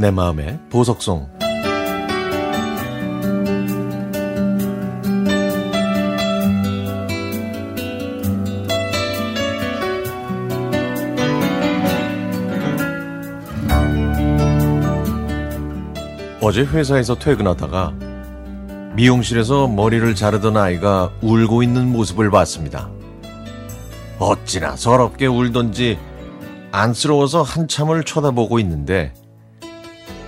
내 마음의 보석송 어제 회사에서 퇴근하다가 미용실에서 머리를 자르던 아이가 울고 있는 모습을 봤습니다. 어찌나 서럽게 울던지 안쓰러워서 한참을 쳐다보고 있는데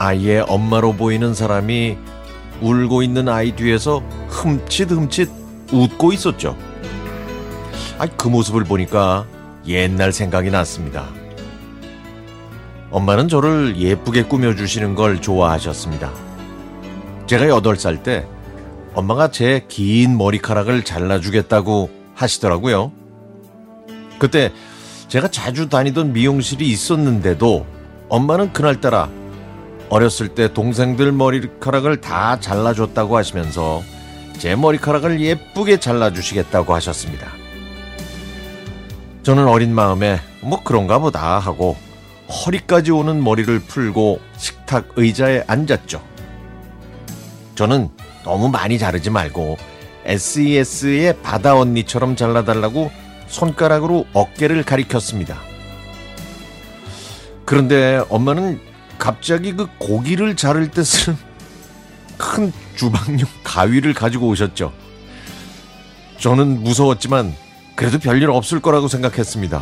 아이의 엄마로 보이는 사람이 울고 있는 아이 뒤에서 흠칫흠칫 웃고 있었죠. 아, 그 모습을 보니까 옛날 생각이 났습니다. 엄마는 저를 예쁘게 꾸며주시는 걸 좋아하셨습니다. 제가 8살 때 엄마가 제 긴 머리카락을 잘라주겠다고 하시더라고요. 그때 제가 자주 다니던 미용실이 있었는데도 엄마는 그날따라 어렸을 때 동생들 머리카락을 다 잘라줬다고 하시면서 제 머리카락을 예쁘게 잘라주시겠다고 하셨습니다. 저는 어린 마음에 뭐 그런가 보다 하고 허리까지 오는 머리를 풀고 식탁 의자에 앉았죠. 저는 너무 많이 자르지 말고 SES의 바다 언니처럼 잘라달라고 손가락으로 어깨를 가리켰습니다. 그런데 엄마는 갑자기 그 고기를 자를 때 쓰는 큰 주방용 가위를 가지고 오셨죠. 저는 무서웠지만 그래도 별일 없을 거라고 생각했습니다.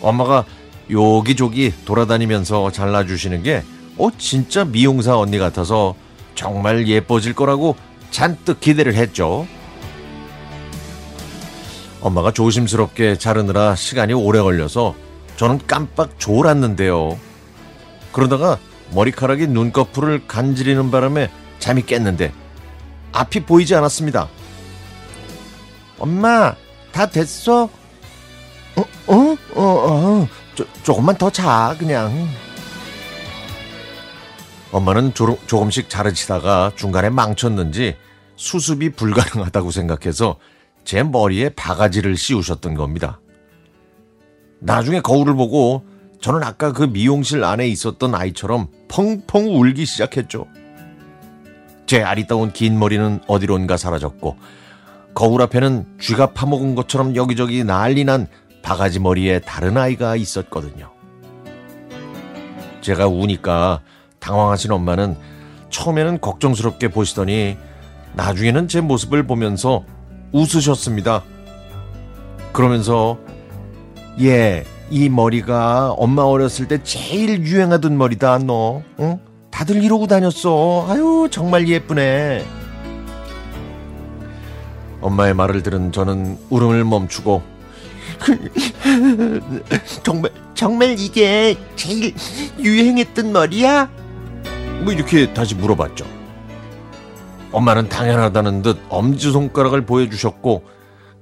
엄마가 여기저기 돌아다니면서 잘라주시는 게, 어, 진짜 미용사 언니 같아서 정말 예뻐질 거라고 잔뜩 기대를 했죠. 엄마가 조심스럽게 자르느라 시간이 오래 걸려서 저는 깜빡 졸았는데요. 그러다가 머리카락이 눈꺼풀을 간지리는 바람에 잠이 깼는데 앞이 보이지 않았습니다. 엄마, 다 됐어? 어, 어, 어, 어. 조, 조금만 더 자, 그냥. 엄마는 조, 조금씩 자르시다가 중간에 망쳤는지 수습이 불가능하다고 생각해서 제 머리에 바가지를 씌우셨던 겁니다. 나중에 거울을 보고 저는 아까 그 미용실 안에 있었던 아이처럼 펑펑 울기 시작했죠. 제 아리따운 긴 머리는 어디론가 사라졌고 거울 앞에는 쥐가 파먹은 것처럼 여기저기 난리 난 바가지 머리에 다른 아이가 있었거든요. 제가 우니까 당황하신 엄마는 처음에는 걱정스럽게 보시더니 나중에는 제 모습을 보면서 웃으셨습니다. 그러면서 예, 이 머리가 엄마 어렸을 때 제일 유행하던 머리다, 너. 응? 다들 이러고 다녔어. 아유, 정말 예쁘네. 엄마의 말을 들은 저는 울음을 멈추고 정말 정말 이게 제일 유행했던 머리야? 뭐 이렇게 다시 물어봤죠. 엄마는 당연하다는 듯 엄지손가락을 보여주셨고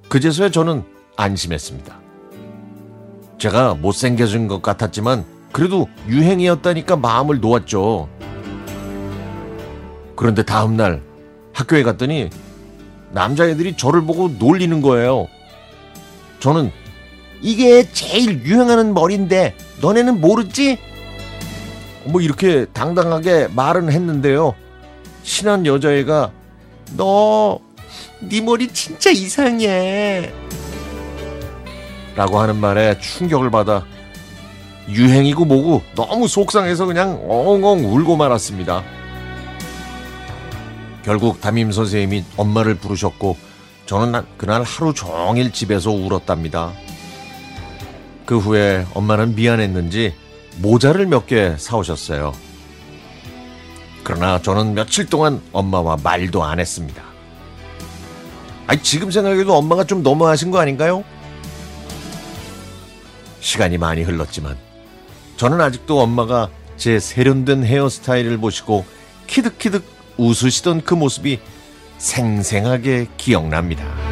그제서야 저는 안심했습니다. 제가 못생겨진 것 같았지만 그래도 유행이었다니까 마음을 놓았죠. 그런데 다음날 학교에 갔더니 남자애들이 저를 보고 놀리는 거예요. 저는 이게 제일 유행하는 머리인데 너네는 모르지? 뭐 이렇게 당당하게 말은 했는데요. 친한 여자애가 너 네 머리 진짜 이상해. 라고 하는 말에 충격을 받아 유행이고 뭐고 너무 속상해서 그냥 엉엉 울고 말았습니다. 결국 담임 선생님이 엄마를 부르셨고 저는 그날 하루 종일 집에서 울었답니다. 그 후에 엄마는 미안했는지 모자를 몇 개 사오셨어요. 그러나 저는 며칠 동안 엄마와 말도 안 했습니다. 아니, 지금 생각해도 엄마가 좀 너무하신 거 아닌가요? 시간이 많이 흘렀지만 저는 아직도 엄마가 제 세련된 헤어스타일을 보시고 키득키득 웃으시던 그 모습이 생생하게 기억납니다.